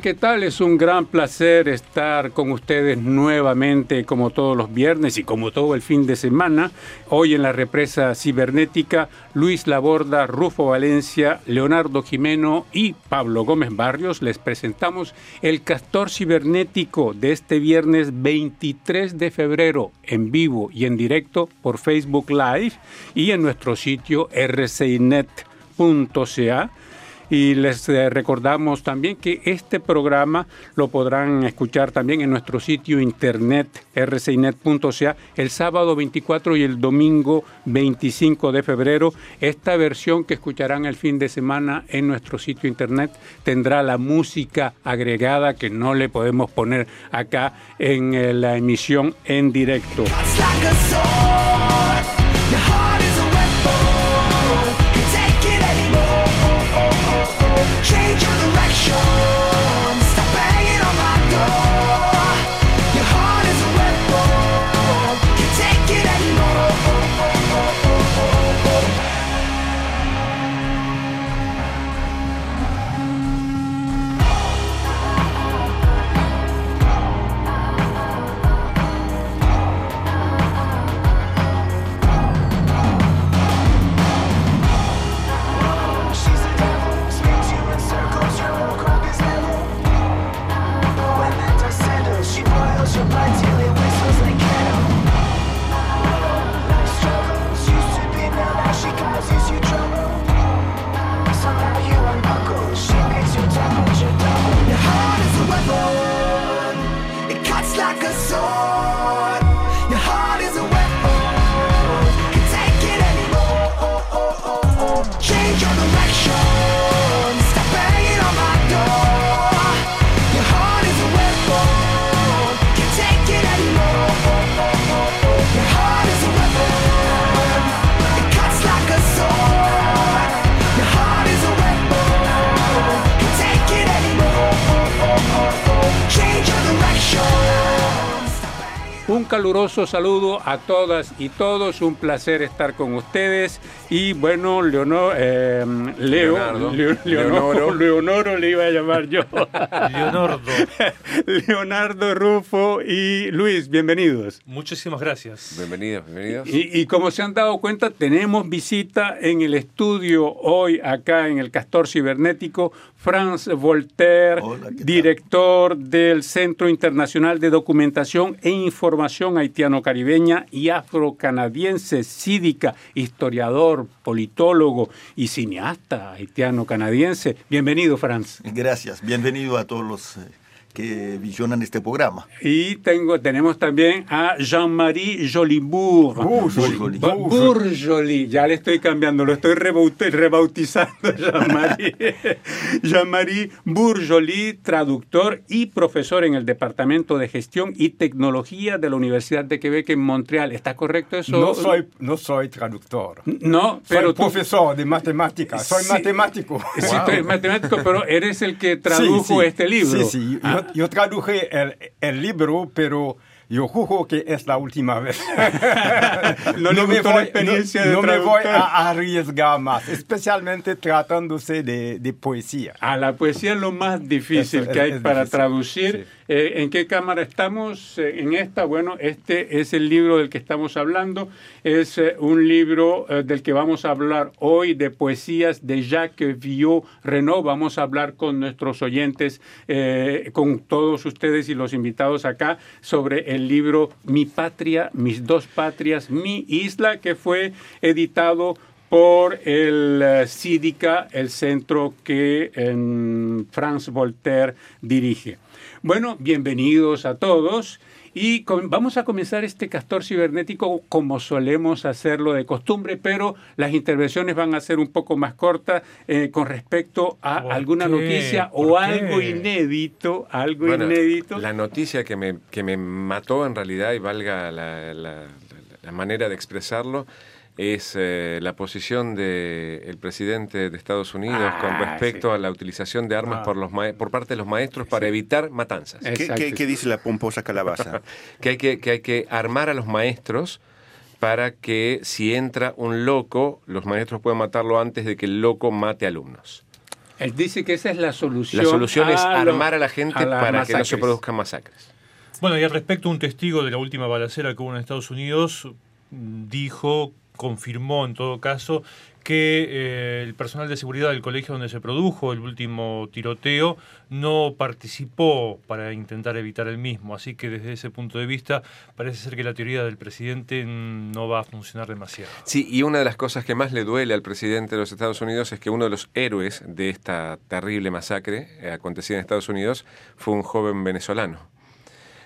¿qué tal? Es un gran placer estar con ustedes nuevamente como todos los viernes y como todo el fin de semana. Hoy en la represa cibernética, Luis Laborda, Rufo Valencia, Leonardo Jimeno y Pablo Gómez Barrios les presentamos el castor cibernético de este viernes 23 de febrero en vivo y en directo por Facebook Live y en nuestro sitio rcinet.ca y les eh, recordamos también que este programa lo podrán escuchar también en nuestro sitio internet rcinet.ca el sábado 24 y el domingo 25 de febrero. Esta versión que escucharán el fin de semana en nuestro sitio internet tendrá la música agregada que no le podemos poner acá en eh, la emisión en directo. Caluroso saludo a todas y todos, un placer estar con ustedes. Y bueno, Leonor, eh, Leo, Leonardo. Leonoro, le iba a llamar yo. Leonardo. Leonardo Rufo y Luis, bienvenidos. Muchísimas gracias. Bienvenidos, bienvenidos. Y, como se han dado cuenta, tenemos visita en el estudio hoy acá en el Castor Cibernético, Franz Voltaire, director del Centro Internacional de Documentación e Información haitiano-caribeña y afro-canadiense, cídica, historiador, politólogo y cineasta haitiano-canadiense. Bienvenido, Franz. Gracias, bienvenido a todos los eh, que visionan este programa. Y tengo, tenemos también a Jean-Marie Jolibourg. Bourjoli. Ya le estoy cambiando, lo estoy rebautizando Jean-Marie. Jean-Marie Bourjoli, traductor y profesor en el Departamento de Gestión y Tecnología de la Universidad de Quebec en Montreal. ¿Está correcto eso? No soy, no soy traductor. No, pero soy profesor de matemáticas. Soy matemático. Sí, matemático, pero eres el que tradujo este libro. Sí, sí. Ah, yo traduje el, el libro, pero yo juro que es la última vez. no, me voy, experiencia no, me voy a arriesgar más, especialmente tratándose de, de poesía. A la poesía es lo más difícil que hay para traducir. Eh, ¿En qué cámara estamos? Eh, en esta, bueno, este es el libro del que estamos hablando. Es eh, un libro del que vamos a hablar hoy de poesías de Jacques Viau Renaud. Vamos a hablar con nuestros oyentes, con todos ustedes y los invitados acá sobre el libro Mi Patria, Mis Dos Patrias, Mi Isla, que fue editado por el CIDICA, el centro que en Franz Voltaire dirige. Bueno, bienvenidos a todos. Y vamos a comenzar este castor cibernético como solemos hacerlo de costumbre, pero las intervenciones van a ser un poco más cortas eh, con respecto a alguna noticia o algo inédito, algo inédito. La noticia que me, que me mató en realidad, y valga la manera de expresarlo, es eh, la posición del presidente de Estados Unidos con ah, respecto a la utilización de armas ah. por, los por parte de los maestros para evitar matanzas. ¿Qué, ¿Qué, dice la pomposa calabaza? que, hay que, que hay que armar a los maestros para que si entra un loco, los maestros puedan matarlo antes de que el loco mate alumnos. Él dice que esa es la solución. La solución es a lo- armar a la gente a para que no se produzcan masacres. Bueno, y al respecto, un testigo de la última balacera que hubo en Estados Unidos dijo, confirmó en todo caso, que eh, el personal de seguridad del colegio donde se produjo el último tiroteo no participó para intentar evitar el mismo. Así que desde ese punto de vista parece ser que la teoría del presidente no va a funcionar demasiado. Sí, y una de las cosas que más le duele al presidente de los Estados Unidos es que uno de los héroes de esta terrible masacre eh, acontecida en Estados Unidos fue un joven venezolano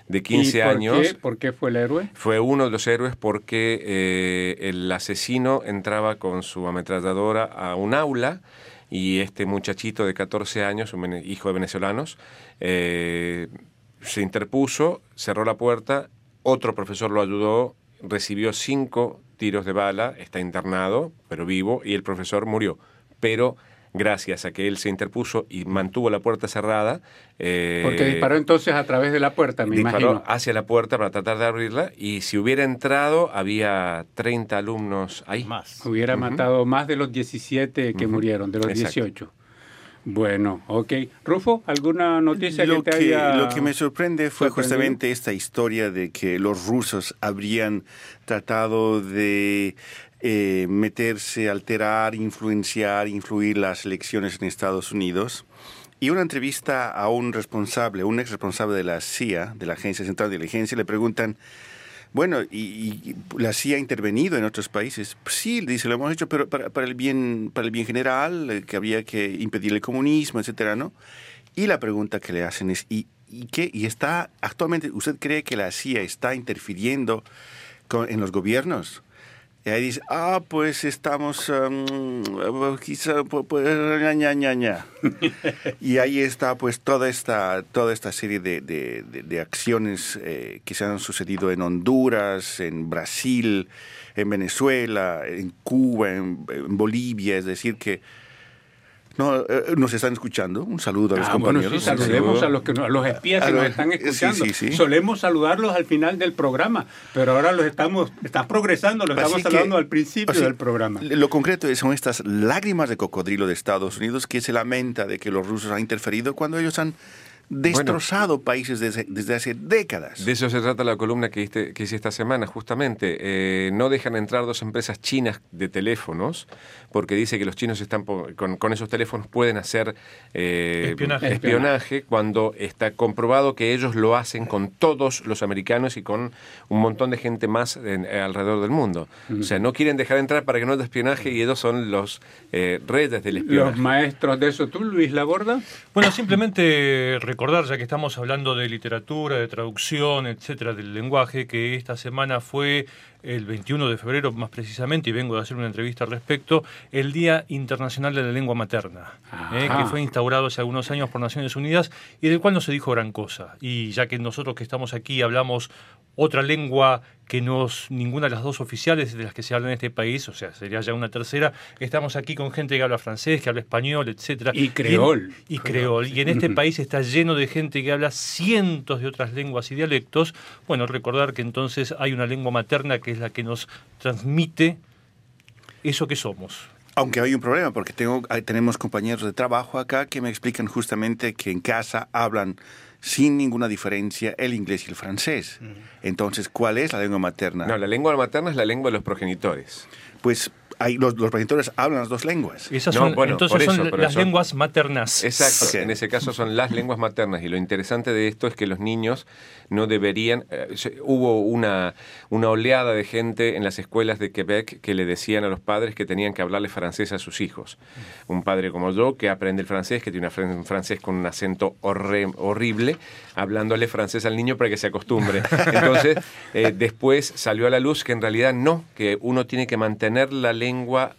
de 15 ¿Y por años. Qué? ¿Por qué fue el héroe? Fue uno de los héroes porque eh, el asesino entraba con su ametralladora a un aula y este muchachito de 14 años, un hijo de venezolanos, eh, se interpuso, cerró la puerta, otro profesor lo ayudó, recibió cinco tiros de bala, está internado, pero vivo, y el profesor murió. Pero gracias a que él se interpuso y mantuvo la puerta cerrada, eh, Porque disparó entonces a través de la puerta, me disparó imagino. hacia la puerta para tratar de abrirla y si hubiera entrado había 30 alumnos ahí. Más. Hubiera matado más de los 17 que murieron, de los Exacto. 18. Bueno, ok. Rufo, ¿alguna noticia Lo que te que, haya lo que me sorprende fue justamente esta historia de que los rusos habrían tratado de eh, meterse, alterar, influenciar, influir las elecciones en Estados Unidos. Y una entrevista a un responsable, un ex responsable de la CIA, de la Agencia Central de Inteligencia, le preguntan, bueno, ¿y, y la CIA ha intervenido en otros países? Sí, dice, lo hemos hecho, pero para, el, bien, para el bien general, eh, que había que impedir el comunismo, etcétera, ¿no? Y la pregunta que le hacen es, ¿y, y qué? ¿Y está actualmente, usted cree que la CIA está interfiriendo con- en los gobiernos? Y ahí dice, ah, pues estamos, um, quizá, pu- pues, ña, ña, ña, ña. y ahí está, pues, toda esta, toda esta serie de, de- de- de acciones eh, que se han sucedido en Honduras, en Brasil, en Venezuela, en Cuba, en, en Bolivia, es decir, que no, eh, nos están escuchando. Un saludo a los Ah, bueno, compañeros. sí, saludemos a los, que, a los espías que nos están escuchando. sí, sí. Solemos saludarlos al final del programa, pero ahora los estamos, estás progresando, los Así estamos saludando al principio del programa. Lo concreto son estas lágrimas de cocodrilo de Estados Unidos que se lamenta de que los rusos han interferido cuando ellos han destrozado países desde, desde hace décadas. De eso se trata la columna que, hice- que hice esta semana, justamente. Eh, no dejan entrar dos empresas chinas de teléfonos, porque dice que los chinos están po- con, con esos teléfonos pueden hacer eh, Espionaje. espionaje cuando está comprobado que ellos lo hacen con todos los americanos y con un montón de gente más en- alrededor del mundo. O sea, no quieren dejar entrar para que no haya espionaje y ellos son los eh, reyes del espionaje. Los maestros de eso, ¿tú, Luis Laborda? Bueno, simplemente recordar, ya que estamos hablando de literatura, de traducción, etcétera, del lenguaje, que esta semana fue el 21 de febrero, más precisamente, y vengo de hacer una entrevista al respecto, el Día Internacional de la Lengua Materna, eh, que fue instaurado hace algunos años por Naciones Unidas y del cual no se dijo gran cosa. Y ya que nosotros que estamos aquí hablamos otra lengua que no es ninguna de las dos oficiales de las que se habla en este país, o sea, sería ya una tercera, estamos aquí con gente que habla francés, que habla español, etcétera. Y en- creol. y creol. Y en este país está lleno de gente que habla cientos de otras lenguas y dialectos. Bueno, recordar que entonces hay una lengua materna que es la que nos transmite eso que somos. Aunque hay un problema, porque tengo, tenemos compañeros de trabajo acá que me explican justamente que en casa hablan sin ninguna diferencia el inglés y el francés. Entonces, ¿cuál es la lengua materna? No, la lengua materna es la lengua de los progenitores. Pues hay, los, los progenitores hablan las dos lenguas. Esas No, son, bueno, entonces son eso, las son- lenguas maternas. Exacto, Ok. en ese caso son las lenguas maternas y lo interesante de esto es que los niños no deberían... eh, hubo una, una oleada de gente en las escuelas de Quebec que le decían a los padres que tenían que hablarle francés a sus hijos. Un padre como yo que aprende el francés, que tiene un francés con un acento horre- horrible, hablándole francés al niño para que se acostumbre. Entonces, eh, después salió a la luz que en realidad no, que uno tiene que mantener la lengua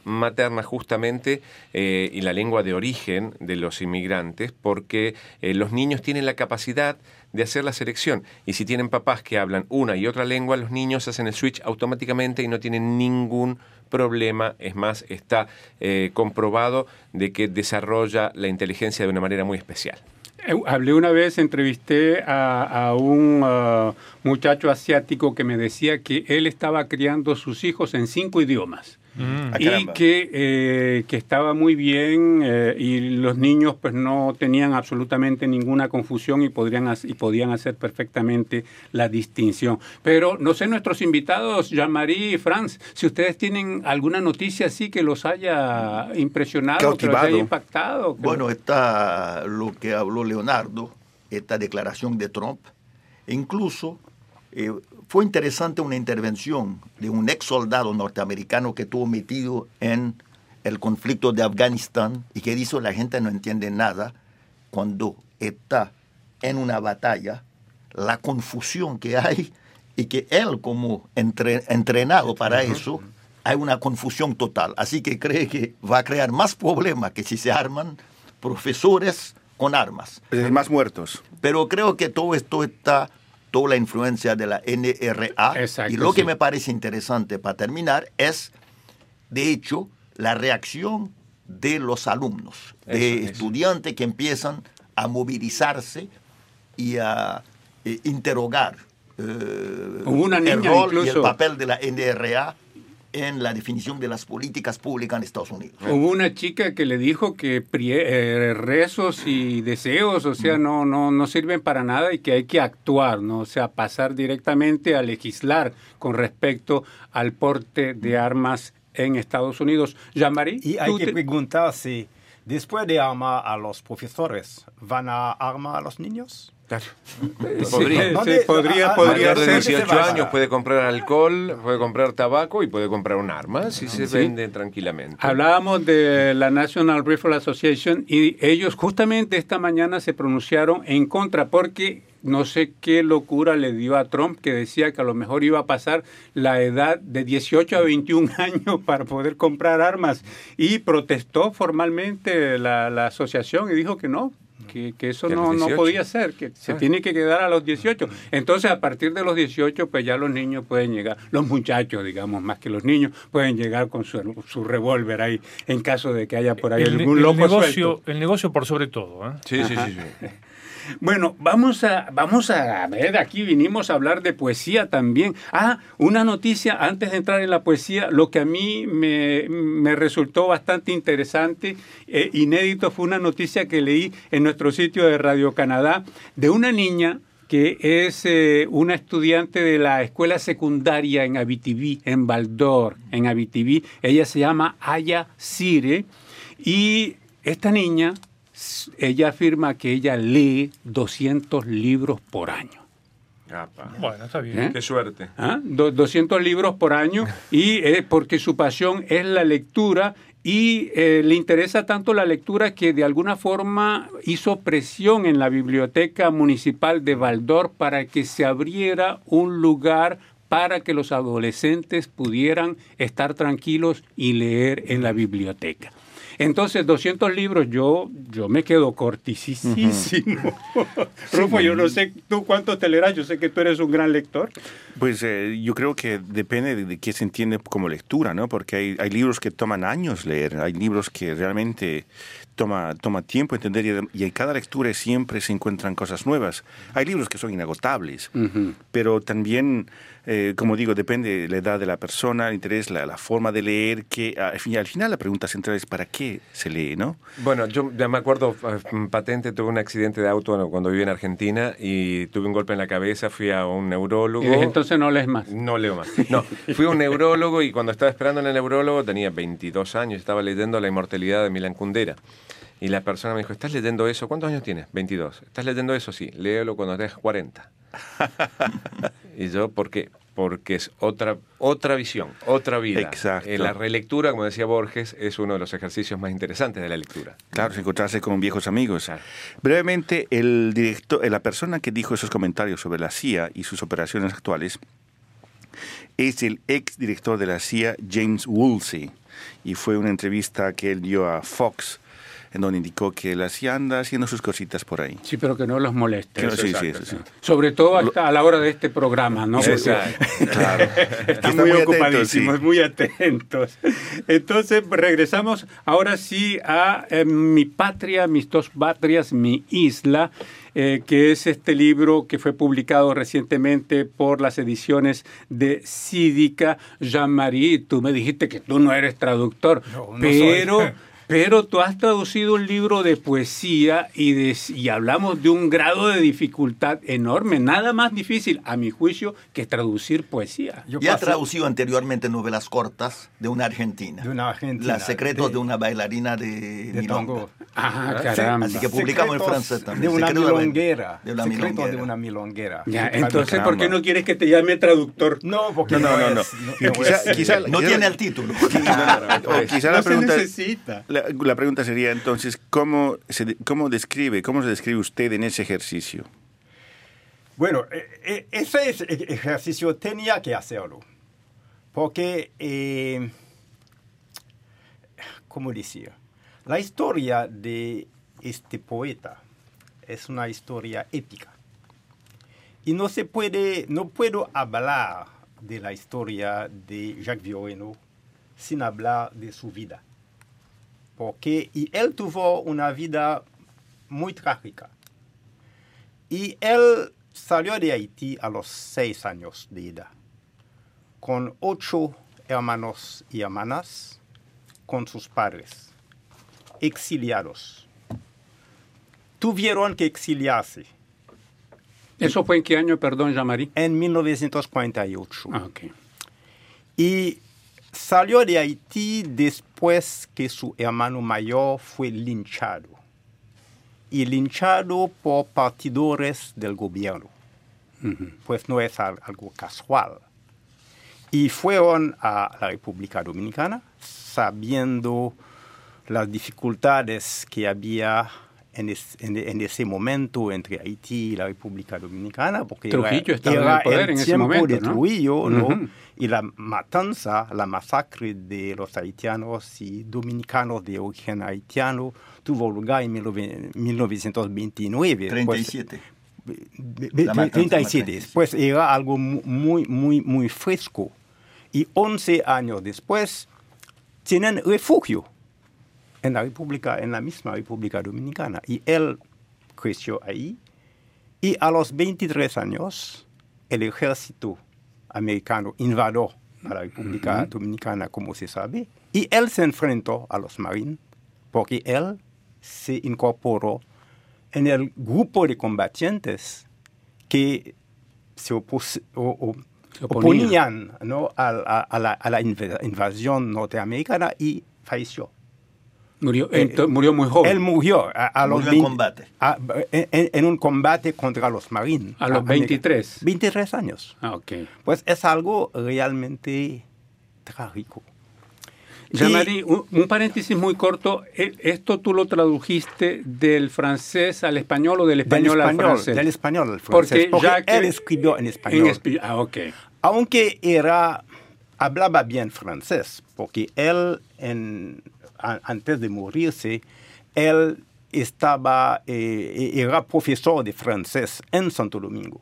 materna justamente eh, y la lengua de origen de los inmigrantes, porque eh, los niños tienen la capacidad de hacer la selección. Y si tienen papás que hablan una y otra lengua, los niños hacen el switch automáticamente y no tienen ningún problema. Es más, está eh, comprobado de que desarrolla la inteligencia de una manera muy especial. Hablé una vez, entrevisté a, a un ah, muchacho asiático que me decía que él estaba criando sus hijos en cinco idiomas. Mm. Ah, y que, eh, que, estaba muy bien eh, y los niños pues no tenían absolutamente ninguna confusión y, podrían, y podían hacer perfectamente la distinción. Pero no sé, nuestros invitados, Jean-Marie y Franz, si ustedes tienen alguna noticia así que los haya impresionado, que los haya impactado. Bueno, está lo que habló Leonardo, esta declaración de Trump, e incluso eh, fue interesante una intervención de un ex soldado norteamericano que estuvo metido en el conflicto de Afganistán y que dijo la gente no entiende nada cuando está en una batalla, la confusión que hay y que él como entrenado para eso, hay una confusión total. Así que cree que va a crear más problemas que si se arman profesores con armas. más muertos. Pero creo que todo esto está toda la influencia de la NRA. y lo que me parece interesante para terminar es, de hecho, la reacción de los alumnos, de estudiantes que empiezan a movilizarse y a eh, interrogar eh, el rol y el papel de la NRA en la definición de las políticas públicas en Estados Unidos. Hubo una chica que le dijo que eh, rezos y deseos, o sea, no, no, no sirven para nada y que hay que actuar, ¿no? O sea, pasar directamente a legislar con respecto al porte de armas en Estados Unidos. Jean-Marie. Y hay que preguntar si después de armar a los profesores, ¿van a armar a los niños? Podría, podría, podría de 18 años puede comprar alcohol, puede comprar tabaco y puede comprar un arma si se vende tranquilamente. Hablábamos de la National Rifle Association y ellos justamente esta mañana se pronunciaron en contra porque no sé qué locura le dio a Trump que decía que a lo mejor iba a pasar la edad de 18 a 21 años para poder comprar armas y protestó formalmente la, la asociación y dijo que no, que, eso no, no, podía ser, que se ah. tiene que quedar a los 18. Entonces, a partir de los 18, pues ya los niños pueden llegar, los muchachos, digamos, más que los niños, pueden llegar con su, su revólver ahí, en caso de que haya por ahí algún loco negocio, El negocio por sobre todo. ¿eh? Sí, sí, sí, sí. Bueno, vamos a, vamos a ver, aquí vinimos a hablar de poesía también. Ah, una noticia antes de entrar en la poesía, lo que a mí me, resultó bastante interesante, e inédito, fue una noticia que leí en nuestro sitio de Radio Canadá de una niña que es eh, una estudiante de la escuela secundaria en Abitibi, en Baldor, en Abitibi. Ella se llama Aya Sire y esta niña ella afirma que ella lee 200 libros por año. Bueno, está bien. ¿Eh? Qué suerte. 200 ¿Ah? libros por año y porque su pasión es la lectura y eh, le interesa tanto la lectura que de alguna forma hizo presión en la biblioteca municipal de Valdor para que se abriera un lugar para que los adolescentes pudieran estar tranquilos y leer en la biblioteca. Entonces, 200 libros, yo, yo me quedo cortisísimo. Rufo, yo no sé tú cuántos te leerás, yo sé que tú eres un gran lector. Pues eh, yo creo que depende de, qué se entiende como lectura, ¿no? Porque hay, hay libros que toman años leer, hay libros que realmente toma, toma tiempo entender y, en cada lectura siempre se encuentran cosas nuevas. Hay libros que son inagotables, pero también, eh, como digo, depende de la edad de la persona, el interés, la, la forma de leer, que al final, al final la pregunta central es ¿para qué se lee, no? Bueno, yo ya me acuerdo eh, patente, tuve un accidente de auto cuando viví en Argentina y tuve un golpe en la cabeza, fui a un neurólogo. Y entonces no lees más. No leo más. No, fui a un neurólogo y cuando estaba esperando en el neurólogo tenía 22 años, estaba leyendo La inmortalidad de Milan Kundera. Y la persona me dijo, ¿estás leyendo eso? ¿Cuántos años tienes? 22. ¿Estás leyendo eso? Sí, léelo cuando tengas 40. Y yo, ¿por qué? Porque es otra, otra visión, otra vida. Exacto. Eh, la relectura, como decía Borges, es uno de los ejercicios más interesantes de la lectura. Claro, encontrarse con viejos amigos. Brevemente, el director, eh, la persona que dijo esos comentarios sobre la CIA y sus operaciones actuales es el ex director de la CIA, James Woolsey, y fue una entrevista que él dio a Fox en donde indicó que él hacía anda haciendo sus cositas por ahí. Sí, pero que no los moleste. sí, sí, sí, Sobre todo hasta a la hora de este programa, ¿no? Porque claro. están muy, ocupadísimos, muy atentos. Entonces, regresamos ahora sí a eh, Mi Patria, Mis Dos Patrias, Mi Isla. Eh, que es este libro que fue publicado recientemente por las ediciones de Sídica. Jean-Marie, tú me dijiste que tú no eres traductor, pero... Pero tú has traducido un libro de poesía y, y hablamos de un grado de dificultad enorme, nada más difícil, a mi juicio, que traducir poesía. Yo ya he traducido anteriormente novelas cortas de una argentina. De una argentina. Los secretos de, una bailarina de, de tango. Ah, caramba. Así que publicamos en francés también. De una milonguera. De una milonguera. de una milonguera. Ya, entonces, ¿por qué no quieres que te llame traductor? No, porque no, no, no. No, tiene el título. quizá la pregunta, necesita la, pregunta sería entonces, ¿cómo se, cómo, describe, ¿cómo se describe usted en ese ejercicio? Bueno, e, e, ese ejercicio tenía que hacerlo, porque, eh, ¿cómo decir? La historia de este poeta es una historia épica. Y no se puede, no puedo hablar de la historia de Jacques Vioreno sin hablar de su vida porque y él tuvo una vida muy trágica. Y él salió de Haití a los seis años de edad, con ocho hermanos y hermanas, con sus padres, exiliados. Tuvieron que exiliarse. ¿Eso fue en qué año, perdón, Jean-Marie? En 1948. Ah, okay. Y Salió de Haití después que su hermano mayor fue linchado. Y linchado por partidores del gobierno. Pues no es algo casual. Y fueron a la República Dominicana sabiendo las dificultades que había en, en, ese momento entre Haití y la República Dominicana, porque Trujillo era, el, poder en ese momento, de Trujillo, ¿no? Y la matanza, la masacre de los haitianos y dominicanos de origen haitiano tuvo lugar en 1929. 37. Pues, 37. Pues era algo muy, muy, muy fresco. Y 11 años después tienen refugio en la República, en la misma República Dominicana. Y él creció ahí. Y a los 23 años, el ejército americano invadió a la República Dominicana, como se sabe, y él se enfrentó a los marines porque él se incorporó en el grupo de combatientes que se, oponían ¿no? a, la, a, la, invasión norteamericana y falleció. Murió, eh, murió muy joven. Él murió a, los en combate. en, un combate contra los marines. A los 23. 23 años. Ah, ok. Pues es algo realmente trágico. Jean-Marie, un, paréntesis muy corto. E, ¿Esto tú lo tradujiste del francés al español o del español, al francés? Del español al francés. Porque, él escribió en español. ah, ok. Aunque era, hablaba bien francés, porque él en antes de morirse, él estaba, eh, era profesor de francés en Santo Domingo,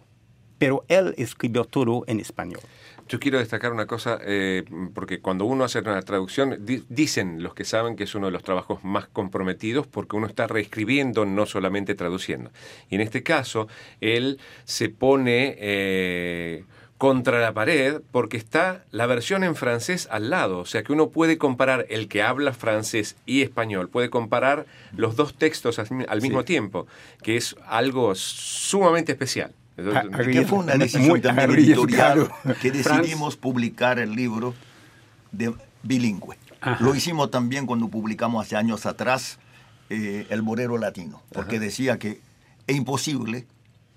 pero él escribió todo en español. Yo quiero destacar una cosa, eh, porque cuando uno hace una traducción, dicen los que saben que es uno de los trabajos más comprometidos porque uno está reescribiendo, no solamente traduciendo. Y en este caso, él se pone... Eh, contra la pared porque está la versión en francés al lado. O sea que uno puede comparar el que habla francés y español, puede comparar los dos textos al mismo tiempo, que es algo sumamente especial. que fue una decisión también editorial que decidimos publicar el libro de bilingüe. Lo hicimos también cuando publicamos hace años atrás eh, El Borero Latino, porque decía que es imposible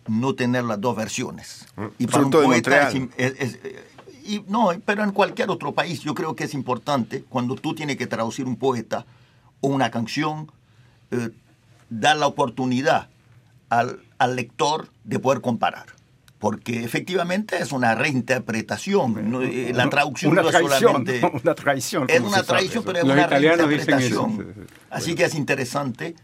no tener las dos versiones. Mm. Y para un poeta y no, pero en cualquier otro país yo creo que es importante cuando tú tienes que traducir un poeta o una canción, eh, dar la oportunidad al, al, lector de poder comparar. porque efectivamente es una reinterpretación. Eh, la traducción una no es solamente. Una traición. Es una traición, pero es Los una italianos dicen eso. reinterpretación. Así que es interesante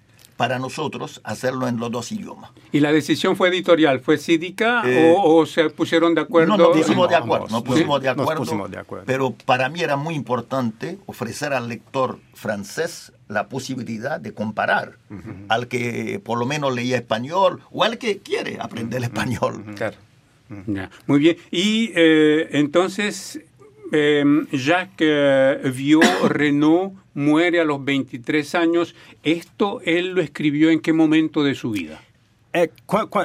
para nosotros hacerlo en los dos idiomas. ¿Y la decisión fue editorial? ¿Fue sídica Eh, o, o se pusieron de acuerdo? No nos pusimos de acuerdo, nos Sí, pusimos de nos acuerdo, pusimos de acuerdo. pero para mí era muy importante ofrecer al lector francés la posibilidad de comparar al que por lo menos leía español o al que quiere aprender español. Claro. Ya, Muy bien. Y eh, entonces, eh, Jacques eh, vio Renault muere a los 23 años. ¿Esto él lo escribió en qué momento de su vida? Eh,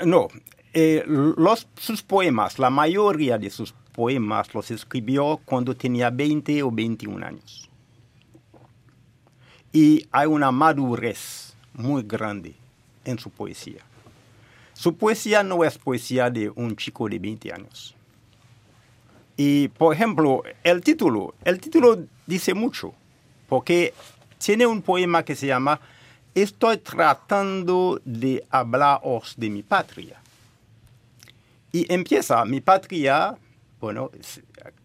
no, eh, los, sus poemas, la mayoría de sus poemas los escribió cuando tenía 20 o 21 años. Y hay una madurez muy grande en su poesía. Su poesía no es poesía de un chico de 20 años. Y, por ejemplo, el título, el título dice mucho, porque tiene un poema que se llama Estoy tratando de hablaros de mi patria. Y empieza, mi patria, bueno,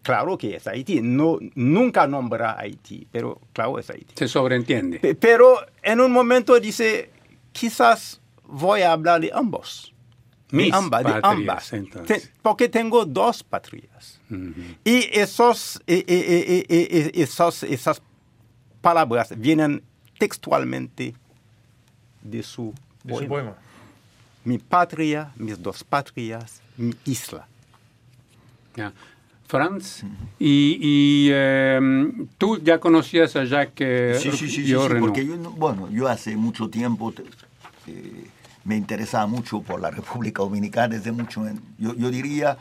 claro que es Haití, no, nunca nombra Haití, pero claro es Haití. Se sobreentiende. Pe- Pero en un momento dice, quizás voy a hablar de ambos. Mis de ambas, de ambas. entonces. Porque tengo dos patrias. Y esos, eh, eh, eh, esos- esas palabras vienen textualmente de su De su poema. Mi patria, mis dos patrias, mi isla. Ya. Franz, y, y, eh, tú ya conocías a Jacques eh, Sí, sí, sí, porque yo, no- bueno, yo hace mucho tiempo te- eh, me interesaba mucho por la República Dominicana, desde mucho, en- yo, yo diría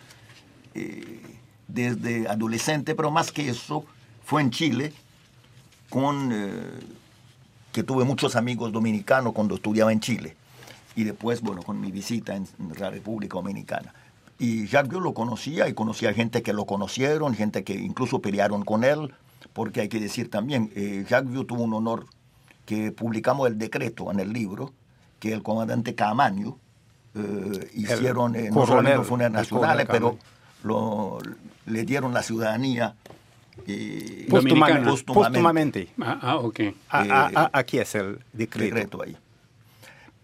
eh, desde adolescente, pero más que eso, fue en Chile, con, eh, que tuve muchos amigos dominicanos cuando estudiaba en Chile, y después, bueno, con mi visita en, la República Dominicana. Y Jacques yo lo conocía y conocía gente que lo conocieron, gente que incluso pelearon con él, porque hay que decir también, eh, Jacques Vieux tuvo un honor que publicamos el decreto en el libro, que el comandante Camaño eh, hicieron, eh, no solamente los funerales el nacionales, coronel pero lo- le dieron la ciudadanía eh. Póstumamente. póstumamente. Ah, ah, ok. Eh, a- a- aquí es el decreto. decreto ahí.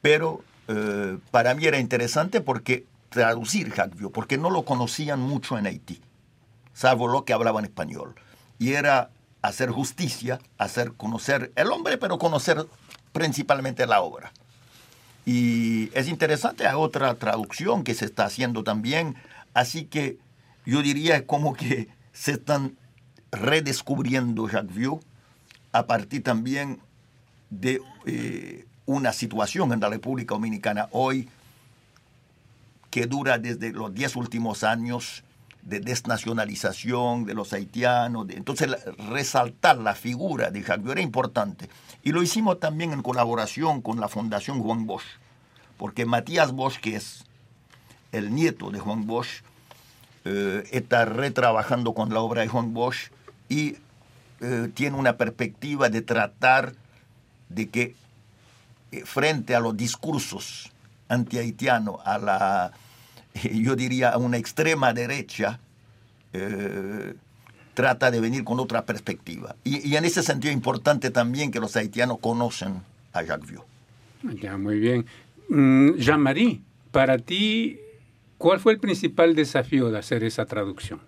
Pero eh, para mí era interesante porque traducir Jacques Vieux, porque no lo conocían mucho en Haití, salvo lo que hablaban español. Y era hacer justicia, hacer conocer el hombre, pero conocer principalmente la obra. Y es interesante, hay otra traducción que se está haciendo también, así que yo diría como que se están redescubriendo Jacques Vieux a partir también de eh, una situación en la República Dominicana hoy que dura desde los diez últimos años de desnacionalización de los haitianos. de- entonces, resaltar la figura de Jacques Vieux era importante. Y lo hicimos también en colaboración con la Fundación Juan Bosch, porque Matías Bosch, que es el nieto de Juan Bosch, eh, está retrabajando con la obra de Juan Bosch y eh, tiene una perspectiva de tratar de que eh, frente a los discursos antihaitianos, a la, yo diría, a una extrema derecha, eh, trata de venir con otra perspectiva. Y, y en ese sentido es importante también que los haitianos conocen a Jacques Vieux. Ya, muy bien. Mm, Jean-Marie, para ti, ¿cuál fue el principal desafío de hacer esa traducción?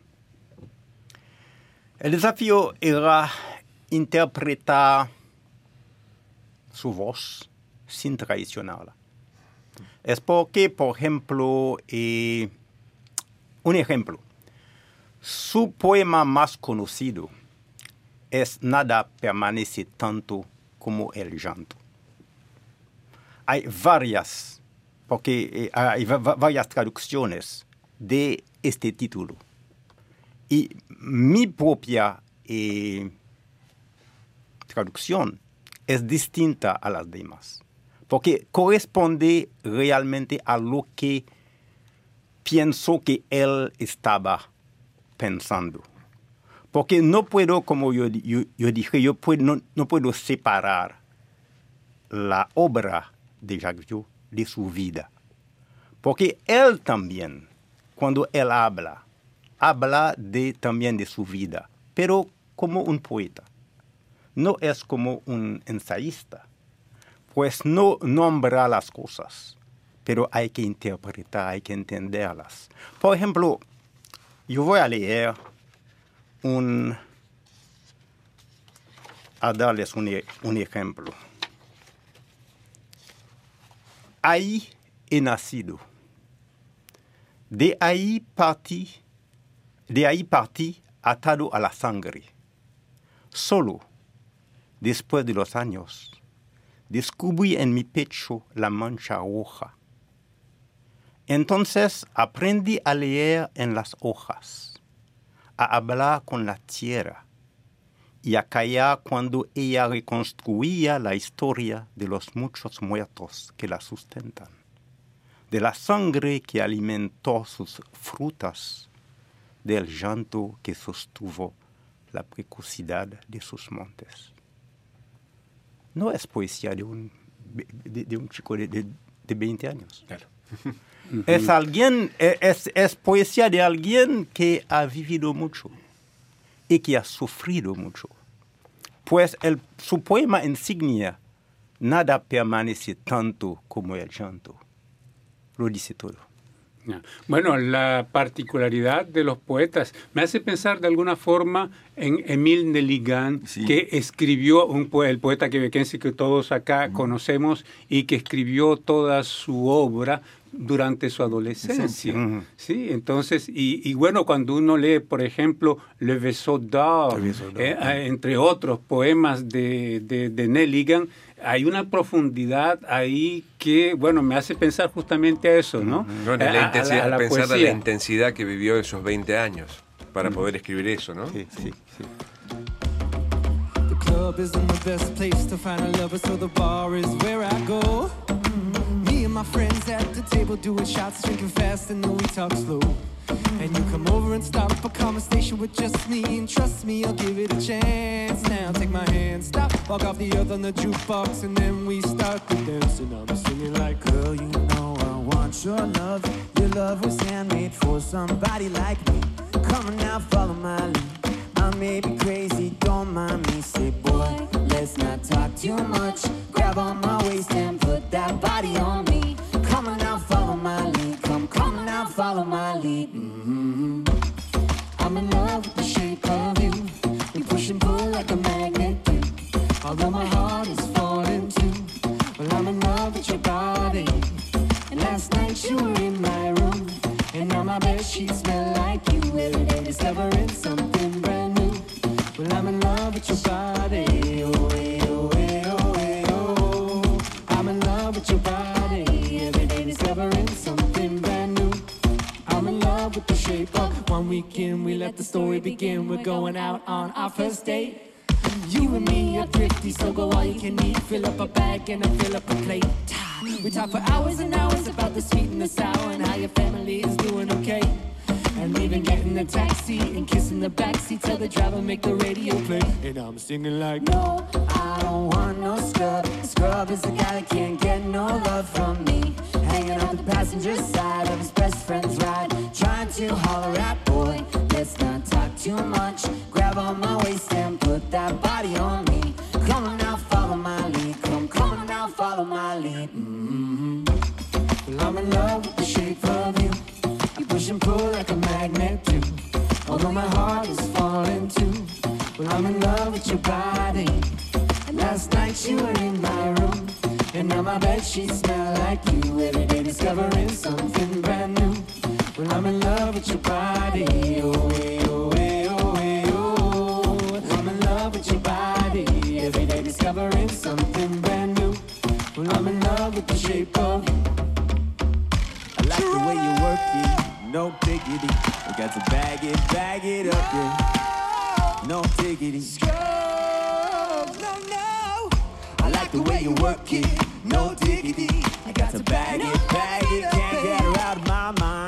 El desafío era interpretar su voz sin traicionarla. Es porque, por ejemplo, eh, un ejemplo, su poema más conocido es Nada permanece tanto como el llanto. Hay varias, porque eh, hay va- va- varias traducciones de este título. Y mi propia eh, traducción es distinta a las demás, porque corresponde realmente a lo que pienso que él estaba pensando. Porque no puedo, como yo, yo- dije, yo puedo- no, puedo separar la obra de Jacques de su vida. Porque él también cuando él habla, habla de, también de su vida, pero como un poeta. No es como un ensayista, pues no nombra las cosas, pero hay que interpretar, hay que entenderlas. Por ejemplo, yo voy a leer un, a darles un, un ejemplo. Ahí he nacido. De ahí partí, de ahí partí atado a la sangre. Solo, después de los años, descubrí en mi pecho la mancha roja. Entonces aprendí a leer en las hojas, a hablar con la tierra y a callar cuando ella reconstruía la historia de los muchos muertos que la sustentan, de la sangre que alimentó sus frutas, del llanto que sostuvo la precocidad de sus montes. No es poesía de un, de, un chico de, de, 20 años. es, alguien, es, es poesía de alguien que ha vivido mucho y que ha sufrido mucho. Pues el, su poema insignia, nada permanece tanto como el llanto. Lo dice todo. Bueno, la particularidad de los poetas. Me hace pensar de alguna forma en Emile Nelligan, que escribió un el poeta quebequense que todos acá conocemos y que escribió toda su obra durante su adolescencia. Sí, entonces, y, bueno, cuando uno lee, por ejemplo, Le Vaisseau d'Or, eh, eh, entre otros poemas de, de, de Nelligan, hay una profundidad ahí que, bueno, me hace pensar justamente a eso, ¿no? la intensidad, a, pensar la intensidad que vivió esos 20 años para poder escribir eso, ¿no? Sí, sí, sí. The club isn't the best place to find a lover, so the bar is where I go. Me and my friends at the table doing shots, drinking fast, and then we talk slow. And you come over and up a conversation with just me. And trust me, I'll give it a chance. Now take my hand, stop, walk off the earth on the jukebox. And then we start to dance. And I'm singing like Girl, you know I want your love. Your love was handmade for somebody like me. Come on now, follow my lead. I may be crazy, don't mind me. Say, boy, let's not talk too much. Grab on my waist and put that body on me. Come on now, follow my lead follow my lead. Mm-hmm. I'm in love with the shape of you. We push and pull like a magnet do. Although my heart is falling too. Well, I'm in love with your body. And last night you were in my room. And now my bed sheets smell like you Every day discovering something brand new. Well, I'm in love with your body let the story begin We're going out on our first date you and me are thrifty, so go all you can eat. Fill up a bag and I fill up a plate. We talk for hours and hours about the sweet and the sour and how your family is doing okay. And even getting a taxi and kissing the backseat. Tell the driver make the radio play. And I'm singing like, No, I don't want no scrub. Scrub is the guy that can't get no love from me. Hanging on the passenger side of his best friend's ride. Trying to holler at boy, let's not talk too much. Grab on my waist and put that body on me. Come on now, follow my lead. Come, come on now, follow my lead. Mm-hmm. Well, I'm in love with the shape of you. You push and pull like a magnet too. Although my heart is falling too. Well, I'm in love with your body. Last night you were in my room. And now my bed sheets smell like you. Every day discovering something brand new. Well, I'm in love with your body. Oh, hey, oh, hey, oh, oh. I'm in love with your body. Every day discovering something brand new. Well, I'm in love with the shape of you. I like the way you work it, no diggity. I got to bag it, bag it up, yeah. No diggity. No, no. I like the way you work it, no diggity. I got to bag it, bag it, can't get her out of my mind.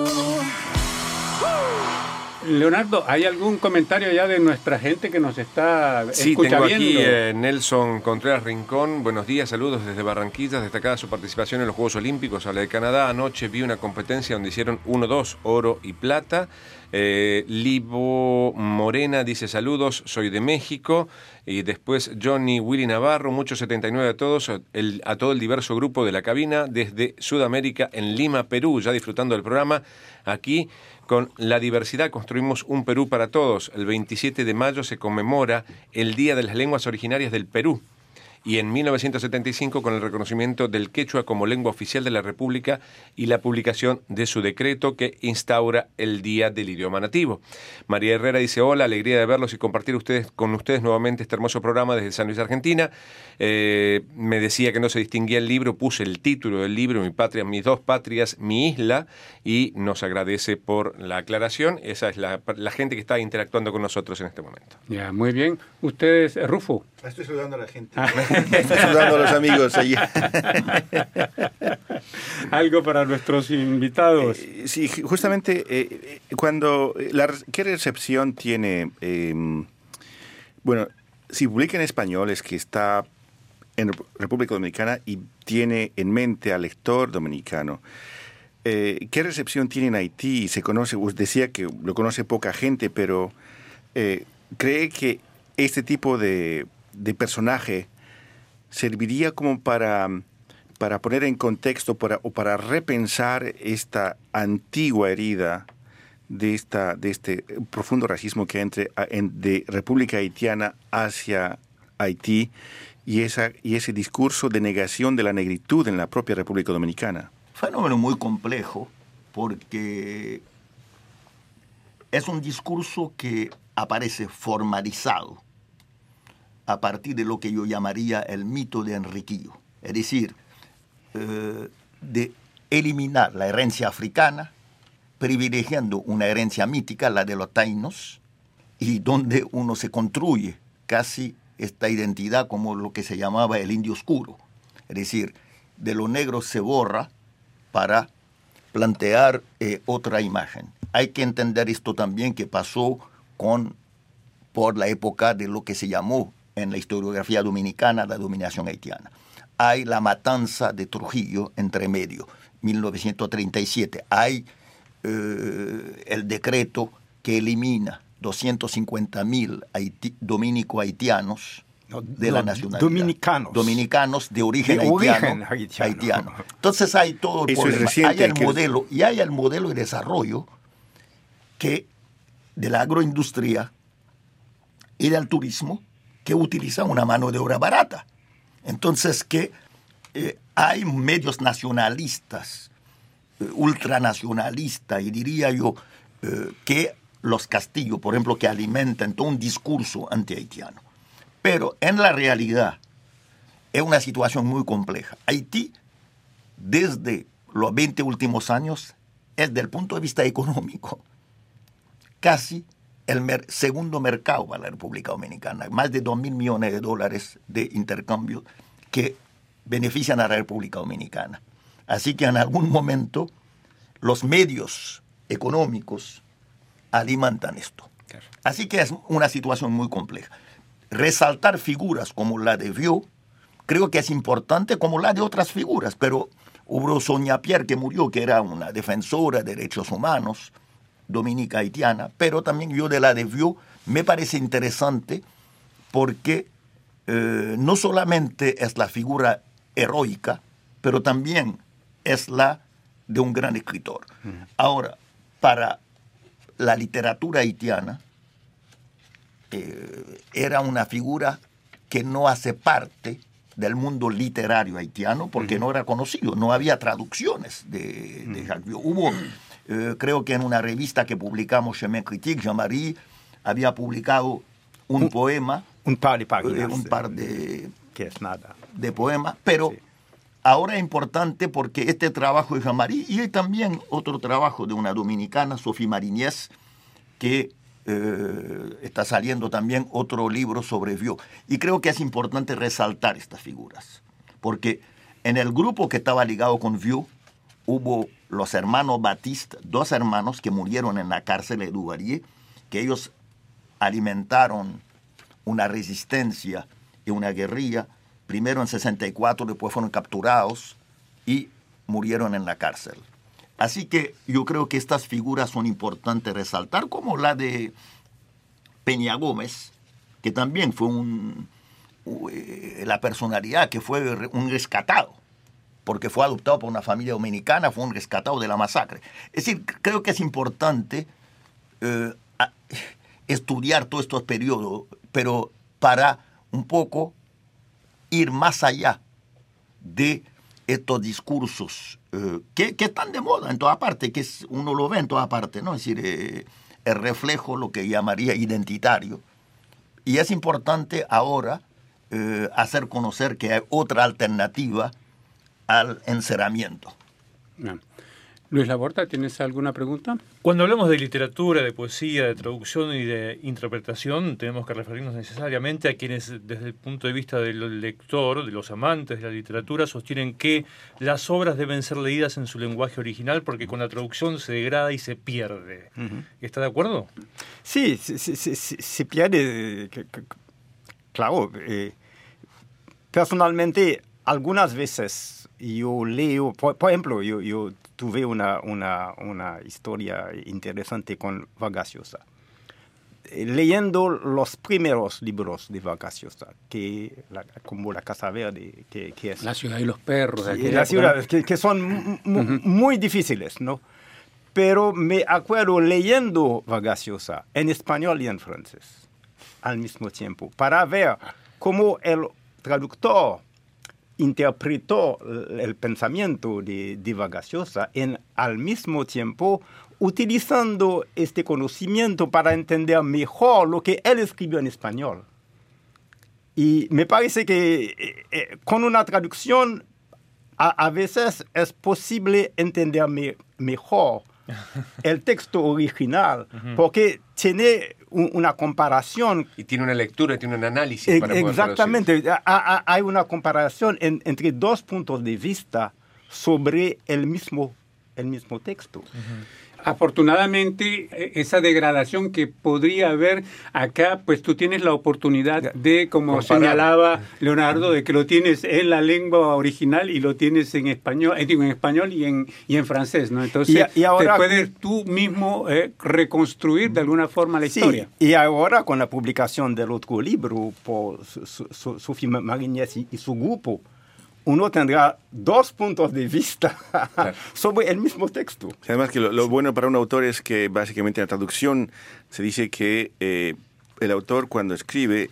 Leonardo, ¿hay algún comentario ya de nuestra gente que nos está sí, escuchando? Sí, tengo aquí eh, Nelson Contreras Rincón. Buenos días, saludos desde Barranquilla. Destacada su participación en los Juegos Olímpicos. A la de Canadá anoche vi una competencia donde hicieron 1-2, oro y plata. Eh, Libo Morena dice saludos, soy de México. Y después Johnny Willy Navarro, muchos 79 a todos, a todo el diverso grupo de la cabina desde Sudamérica en Lima, Perú, ya disfrutando del programa. Aquí con la diversidad construimos un Perú para todos. El 27 de mayo se conmemora el Día de las Lenguas Originarias del Perú y en 1975 con el reconocimiento del quechua como lengua oficial de la República y la publicación de su decreto que instaura el Día del Idioma Nativo. María Herrera dice, hola, alegría de verlos y compartir ustedes, con ustedes nuevamente este hermoso programa desde San Luis, Argentina. Eh, me decía que no se distinguía el libro, puse el título del libro, Mi patria, mis dos patrias, mi isla, y nos agradece por la aclaración. Esa es la, gente que está interactuando con nosotros en este momento. Ya, muy bien. Ustedes, Rufo. Estoy saludando a la gente. Ah. Estoy saludando a los amigos allí. Algo para nuestros invitados. Eh, sí, justamente eh, cuando... La, ¿Qué recepción tiene... Em, bueno, si publica en español es que está en República Dominicana y tiene en mente al lector dominicano. Eh, ¿Qué recepción tiene en Haití? Se conoce, decía que lo conoce poca gente, pero ¿cree que este tipo de, de personaje serviría como para, para poner en contexto para, o para repensar esta antigua herida de, esta, de este profundo racismo que entre de República Haitiana hacia Haití y, esa, y ese discurso de negación de la negritud en la propia República Dominicana. Fenómeno muy complejo porque es un discurso que aparece formalizado a partir de lo que yo llamaría el mito de Enriquillo, es decir, eh, de eliminar la herencia africana, privilegiando una herencia mítica, la de los tainos, y donde uno se construye casi esta identidad como lo que se llamaba el indio oscuro, es decir, de lo negro se borra para plantear eh, otra imagen. Hay que entender esto también que pasó con por la época de lo que se llamó en la historiografía dominicana la dominación haitiana. Hay la matanza de Trujillo entre medio, 1937. Hay eh, el decreto que elimina 250 mil dominico-haitianos de la nacionalidad. Dominicanos. Dominicanos de origen, haitiano, Entonces hay todo el problema. hay el modelo, y hay el modelo de desarrollo que de la agroindustria y del turismo que utilizan una mano de obra barata. Entonces que eh, hay medios nacionalistas, eh, ultranacionalistas, y diría yo eh, que los castillos, por ejemplo, que alimentan todo un discurso anti-haitiano. Pero en la realidad es una situación muy compleja. Haití, desde los 20 últimos años, es desde el punto de vista económico casi el segundo mercado para la República Dominicana, más de 2 mil millones de dólares de intercambio que benefician a la República Dominicana. Así que en algún momento los medios económicos alimentan esto. Así que es una situación muy compleja. Resaltar figuras como la de Vio, creo que es importante como la de otras figuras, pero hubo Sonia Pierre que murió, que era una defensora de derechos humanos, dominica haitiana, pero también yo de la de View me parece interesante porque eh, no solamente es la figura heroica, pero también es la de un gran escritor. Ahora, para la literatura haitiana, eh, era una figura que no hace parte del mundo literario haitiano porque no era conocido, no había traducciones de, de Jacques Hubo eh, creo que en una revista que publicamos, Chemin Critique, Jean-Marie había publicado un, poema. Un par de páginas. Eh, un par de. Que es nada. De poemas, pero. Ahora es importante porque este trabajo de Jean-Marie y hay también otro trabajo de una dominicana, Sofía Mariñez, que eh, está saliendo también otro libro sobre Vio. Y creo que es importante resaltar estas figuras, porque en el grupo que estaba ligado con Vio hubo los hermanos Batiste, dos hermanos que murieron en la cárcel de Duvalier, que ellos alimentaron una resistencia y una guerrilla, primero en 64, después fueron capturados y murieron en la cárcel. Así que yo creo que estas figuras son importantes resaltar, como la de Peña Gómez, que también fue un, eh, la personalidad que fue un rescatado, porque fue adoptado por una familia dominicana, fue un rescatado de la masacre. Es decir, creo que es importante eh, estudiar todos estos periodos, pero para un poco ir más allá de estos discursos eh, que, están de moda en toda parte, que uno lo ve en toda parte, ¿no? Es decir, eh, el reflejo, lo que llamaría identitario. Y es importante ahora hacer conocer que hay otra alternativa al encerramiento. Luis Laborta, ¿tienes alguna pregunta? Cuando hablamos de literatura, de poesía, de traducción y de interpretación, tenemos que referirnos necesariamente a quienes, desde el punto de vista del lector, de los amantes de la literatura, sostienen que las obras deben ser leídas en su lenguaje original porque con la traducción se degrada y se pierde. ¿Está de acuerdo? Sí, se, pierde. Claro, eh, personalmente, algunas veces yo leo, por, ejemplo, yo, yo tuve una, una, una historia interesante con Vargas. Eh, leyendo los primeros libros de Vargas que como La Casa Verde, que, que, es... La ciudad y los perros. la ciudad, que, que, son muy difíciles, ¿no? Pero me acuerdo leyendo Vargas en español y en francés al mismo tiempo, para ver cómo el traductor interpretó el pensamiento de, de en, al mismo tiempo utilizando este conocimiento para entender mejor lo que él escribió en español. Y me parece que eh, eh, con una traducción a, veces es posible entender mejor el texto original, porque tiene una comparación. Y tiene una lectura, tiene un análisis. Para exactamente, hay una comparación entre dos puntos de vista sobre el mismo, el mismo texto. Afortunadamente, e, esa degradación que podría haber acá, pues tú tienes la oportunidad de, como señalaba Leonardo, de que lo tienes en la lengua original y lo tienes en español, eh, en español y en, y en francés, ¿no? Entonces, te puedes tú mismo eh, reconstruir de alguna forma la historia. Y ahora con la publicación del otro libro por Sofía Mariñez y su grupo, uno tendrá dos puntos de vista sobre el mismo texto. Además que lo, bueno para un autor es que básicamente en la traducción se dice que eh, el autor cuando escribe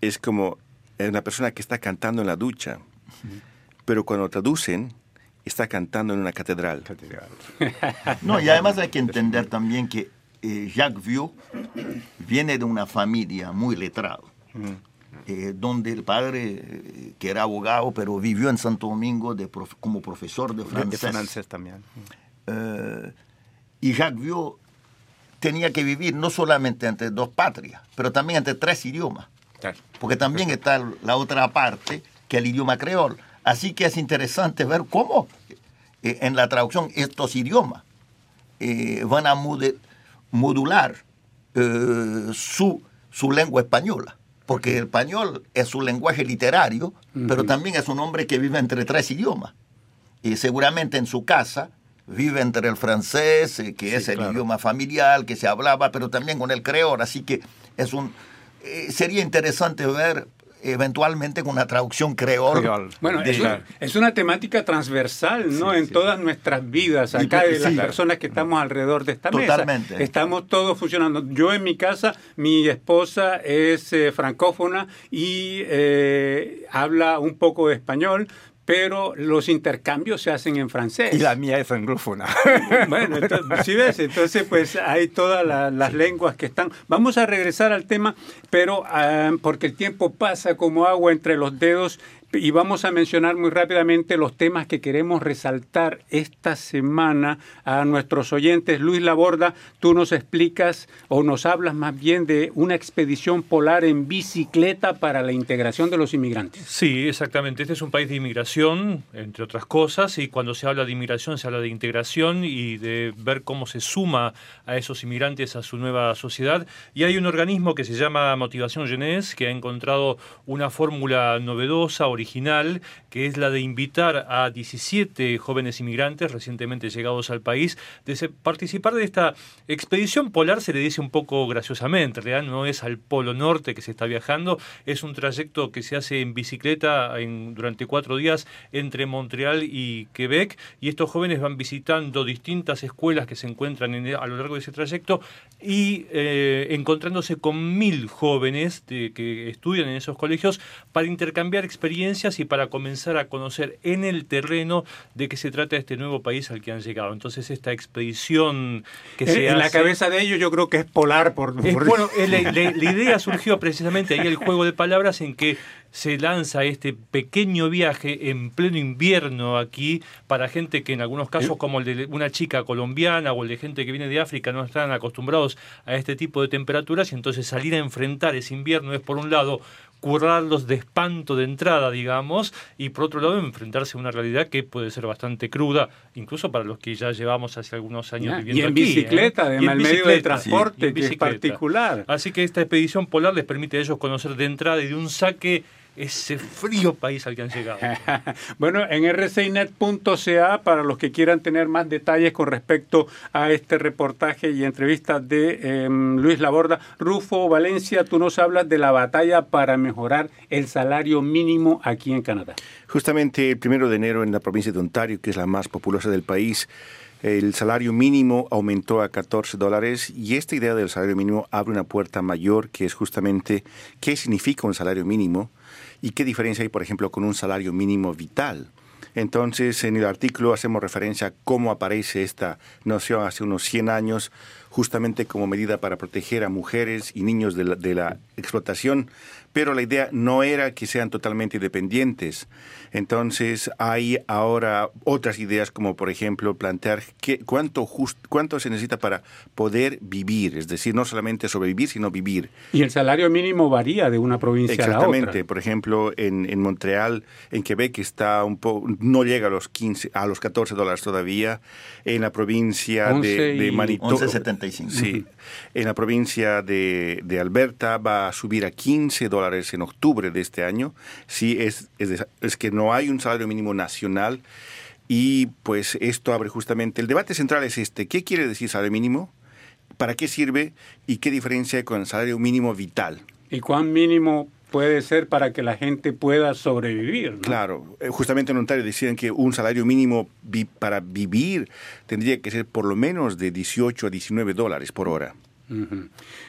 es como una persona que está cantando en la ducha, pero cuando traducen está cantando en una catedral. No, y además hay que entender también que eh, Jacques Vieux viene de una familia muy letrada. Eh, donde el padre, eh, que era abogado, pero vivió en Santo Domingo de como profesor de francés. De francés también. Eh, y Jacques Vieux tenía que vivir no solamente entre dos patrias, pero también entre tres idiomas. Porque también está la otra parte, que es el idioma creol. Así que es interesante ver cómo en la traducción estos idiomas van a modular su, su lengua española porque el español es su lenguaje literario, pero también es un hombre que vive entre tres idiomas. Y seguramente en su casa vive entre el francés, eh, que es el idioma familiar que se hablaba, pero también con el creol. Así que es un, eh, sería interesante ver eventualmente con una traducción creol. Bueno, es, una temática transversal, ¿no? en todas nuestras vidas, acá de las personas que estamos alrededor de esta Totalmente. mesa. Estamos todos funcionando. Yo en mi casa, mi esposa es eh, francófona y eh, habla un poco de español, pero los intercambios se hacen en francés. Y la mía es anglófona. bueno, entonces, ves? Entonces, pues hay todas las lenguas que están. Vamos a regresar al tema, pero ah, porque el tiempo pasa como agua entre los dedos, y vamos a mencionar muy rápidamente los temas que queremos resaltar esta semana a nuestros oyentes. Luis Laborda, tú nos explicas o nos hablas más bien de una expedición polar en bicicleta para la integración de los inmigrantes. Sí, exactamente. Este es un país de inmigración, entre otras cosas, y cuando se habla de inmigración se habla de integración y de ver cómo se suma a esos inmigrantes a su nueva sociedad. Y hay un organismo que se llama Motivación Genés, que ha encontrado una fórmula novedosa, que es la de invitar a 17 jóvenes inmigrantes recientemente llegados al país de participar de esta expedición polar, se le dice un poco graciosamente, no es al Polo Norte que se está viajando, es un trayecto que se hace en bicicleta durante cuatro días entre Montreal y Quebec y estos jóvenes van visitando distintas escuelas que se encuentran a lo largo de ese trayecto y eh, encontrándose con mil jóvenes que estudian en esos colegios para intercambiar experiencias y para comenzar a conocer en el terreno de qué se trata este nuevo país al que han llegado. Entonces esta expedición que en, se en la cabeza de ellos yo creo que es polar por... bueno, la, la idea surgió precisamente ahí el juego de palabras en que se lanza este pequeño viaje en pleno invierno aquí para gente que en algunos casos, como el de una chica colombiana o el de gente que viene de África, no están acostumbrados a este tipo de temperaturas y entonces salir a enfrentar ese invierno es por un lado curarlos de espanto de entrada, digamos, y por otro lado enfrentarse a una realidad que puede ser bastante cruda, incluso para los que ya llevamos hace algunos años viviendo y en aquí, bicicleta, ¿eh? además, el medio de transporte que es particular. Así que esta expedición polar les permite a ellos conocer de entrada y de un saque ese frío país al que han llegado. bueno, en rcinet.ca, para los que quieran tener más detalles con respecto a este reportaje y entrevista de em, Luis Laborda, Rufo Valencia, tú nos hablas de la batalla para mejorar el salario mínimo aquí en Canadá. Justamente el primero de enero en la provincia de Ontario, que es la más populosa del país, el salario mínimo aumentó a 14 dólares y esta idea del salario mínimo abre una puerta mayor que es justamente qué significa un salario mínimo y qué diferencia hay, por ejemplo, con un salario mínimo vital. Entonces, en el artículo hacemos referencia a cómo aparece esta noción hace unos 100 años, justamente como medida para proteger a mujeres y niños de la, de la explotación, pero la idea no era que sean totalmente dependientes. Entonces hay ahora otras ideas como por ejemplo plantear qué, cuánto, cuánto se necesita para poder vivir, es decir, no solamente sobrevivir, sino vivir. Y el salario mínimo varía de una provincia a la otra. Exactamente. Por ejemplo, en, en, Montreal, en Quebec está un poco, no llega a los 15, a los 14 dólares todavía. En la provincia de, de Manitoba. 11.75. Sí. En la provincia de, de, Alberta va a subir a 15 dólares en octubre de este año. Sí, es, es, es que no hay un salario mínimo nacional y pues esto abre justamente, el debate central es este, ¿qué quiere decir salario mínimo? ¿Para qué sirve? ¿Y qué diferencia hay con el salario mínimo vital? ¿Y cuán mínimo puede ser para que la gente pueda sobrevivir. ¿no? Claro, justamente en Ontario decían que un salario mínimo vi para vivir tendría que ser por lo menos de 18 a 19 dólares por hora. Uh -huh.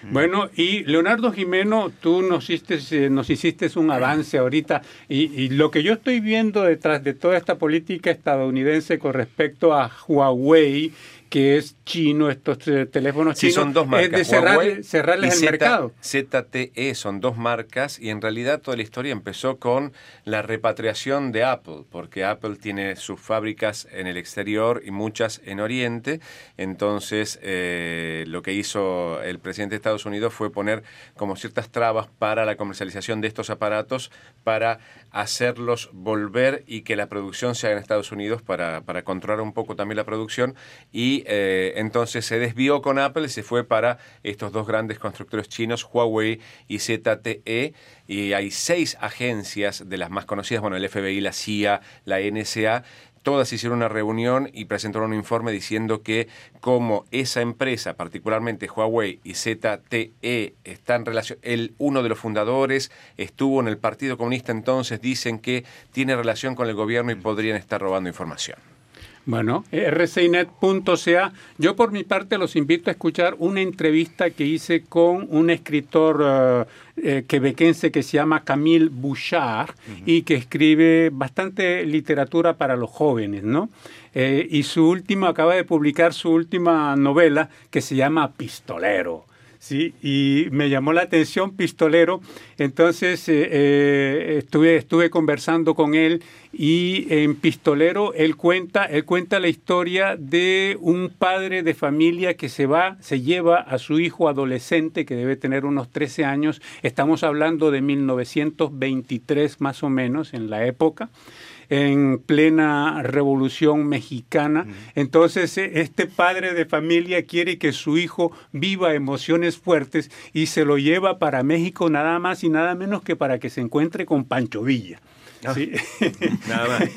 Bueno, y Leonardo Jimeno, tú nos hiciste, nos hiciste un avance ahorita y, y, lo que yo estoy viendo detrás de toda esta política estadounidense con respecto a Huawei que es chino, estos teléfonos sí, chinos, son dos marcas. es de cerrar, cerrarles el Z, mercado. ZTE son dos marcas y en realidad toda la historia empezó con la repatriación de Apple, porque Apple tiene sus fábricas en el exterior y muchas en Oriente. Entonces, eh, lo que hizo el presidente de Estados Unidos fue poner como ciertas trabas para la comercialización de estos aparatos para hacerlos volver y que la producción se haga en Estados Unidos para, para controlar un poco también la producción y eh, entonces se desvió con Apple y se fue para estos dos grandes constructores chinos, Huawei y ZTE, y hay seis agencias de las más conocidas, bueno, el FBI, la CIA, la NSA, todas hicieron una reunión y presentaron un informe diciendo que como esa empresa, particularmente Huawei y ZTE, están relación, el uno de los fundadores estuvo en el Partido Comunista, entonces dicen que tiene relación con el gobierno y podrían estar robando información. Bueno, rcinet.ca. Yo por mi parte los invito a escuchar una entrevista que hice con un escritor uh, eh, quebequense que se llama Camille Bouchard uh -huh. y que escribe bastante literatura para los jóvenes, ¿no? Eh, y su última, acaba de publicar su última novela que se llama Pistolero Sí, y me llamó la atención Pistolero. Entonces eh, eh, estuve, estuve conversando con él y en Pistolero él cuenta, él cuenta la historia de un padre de familia que se va, se lleva a su hijo adolescente que debe tener unos 13 años. Estamos hablando de 1923 más o menos en la época en plena revolución mexicana. Entonces, e, este padre de familia quiere que su hijo viva emociones fuertes y se lo lleva para México nada más y nada menos que para que se encuentre con Pancho Villa. Ah. ¿sí? Nada más.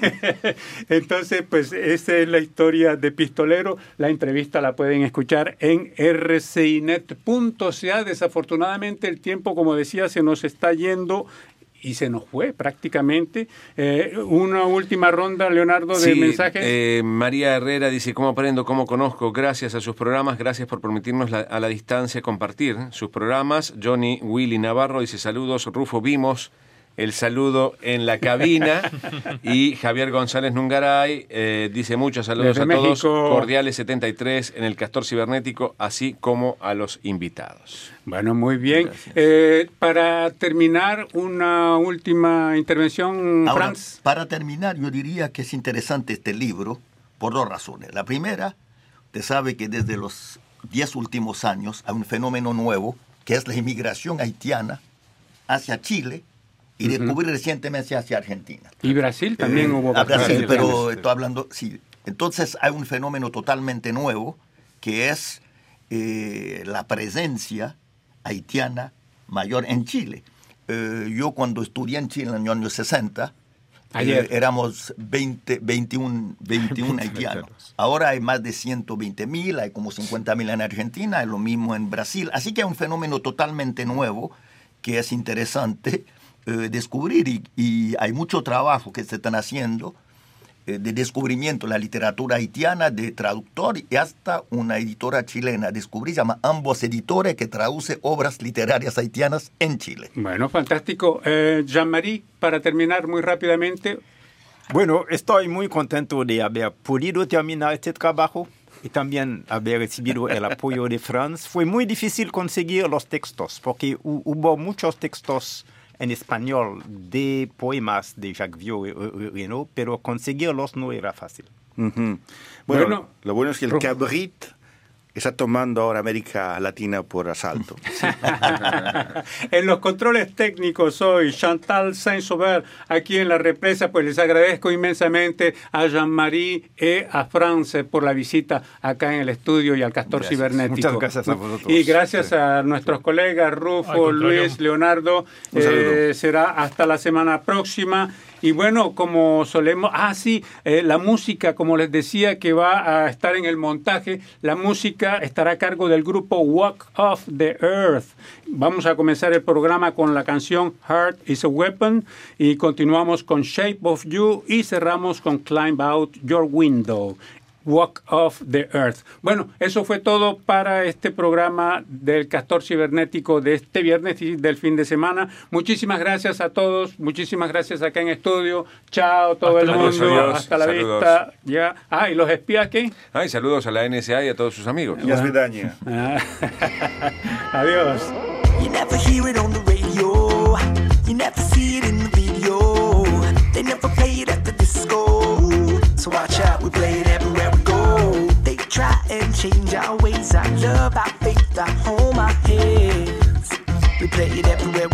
Entonces, pues esa es la historia de Pistolero. La entrevista la pueden escuchar en rcinet.ca. Desafortunadamente el tiempo, como decía, se nos está yendo y se nos fue prácticamente. Eh, una última ronda, Leonardo, de mensajes. Eh, María Herrera dice, ¿cómo aprendo, cómo conozco? Gracias a sus programas, gracias por permitirnos a la distancia compartir sus programas. Johnny Willy Navarro dice, saludos, Rufo, vimos el saludo en la cabina. y Javier González Nungaray eh, dice muchos saludos a todos. Cordiales 73 en el Castor Cibernético, así como a los invitados. Bueno, muy bien. Eh, para terminar, una última intervención, Franz. Para terminar, yo diría que es interesante este libro por dos razones. La primera, usted sabe que desde los diez últimos años hay un fenómeno nuevo, que es la inmigración haitiana hacia Chile y descubrir recientemente hacia Argentina. Y Brasil también eh, hubo a Brasil, pero estoy hablando, sí. Entonces hay un fenómeno totalmente nuevo que es eh, la presencia haitiana mayor en Chile. Eh, yo cuando estudié en Chile en los años 60, éramos 20, 21, 21 haitianos. Ahora hay más de 120 mil, hay como 50 mil en Argentina, hay lo mismo en Brasil. Así que hay un fenómeno totalmente nuevo que es interesante eh, descubrir y, hay mucho trabajo que se están haciendo eh, de descubrimiento la literatura haitiana, de traductor y hasta una editora chilena. Descubrí, se llama Ambos Editores, que traduce obras literarias haitianas en Chile. Bueno, fantástico. Eh, Jean-Marie, para terminar muy rápidamente. Bueno, estoy muy contento de haber podido terminar este trabajo y también haber recibido el apoyo de Franz. Fue muy difícil conseguir los textos porque hubo muchos textos en español de poemas de Jacques Viau, pero conseguirlos no era fácil. bueno, lo bueno es que el Cabrit está tomando ahora América Latina por asalto. en los controles técnicos hoy, Chantal Saint-Sauveur, aquí en la represa, pues les agradezco inmensamente a Jean-Marie y a France por la visita acá en el estudio y al Castor Cibernético. Muchas gracias a vosotros. Y gracias a nuestros colegas Rufo, Luis, Leonardo. Eh, será hasta la semana próxima. Y bueno, como solemos, ah, sí, eh, la música, como les decía, que va a estar en el montaje, la música estará a cargo del grupo Walk Off the Earth. Vamos a comenzar el programa con la canción Heart is a Weapon y continuamos con Shape of You y cerramos con Climb Out Your Window. Walk of the Earth. Bueno, eso fue todo para este programa del Castor Cibernético de este viernes y del fin de semana. Muchísimas gracias a todos, muchísimas gracias acá en estudio. Chao todo el mundo, hasta la vista. Ya. Ah, y los espías qué? Ay, saludos a la NSA y a todos sus amigos. Ah. Adiós. You never hear it on the radio. You never see it in the video. They never play it at the disco. So watch out, we play it change our ways, our love, our faith, our home, our hands. We play it everywhere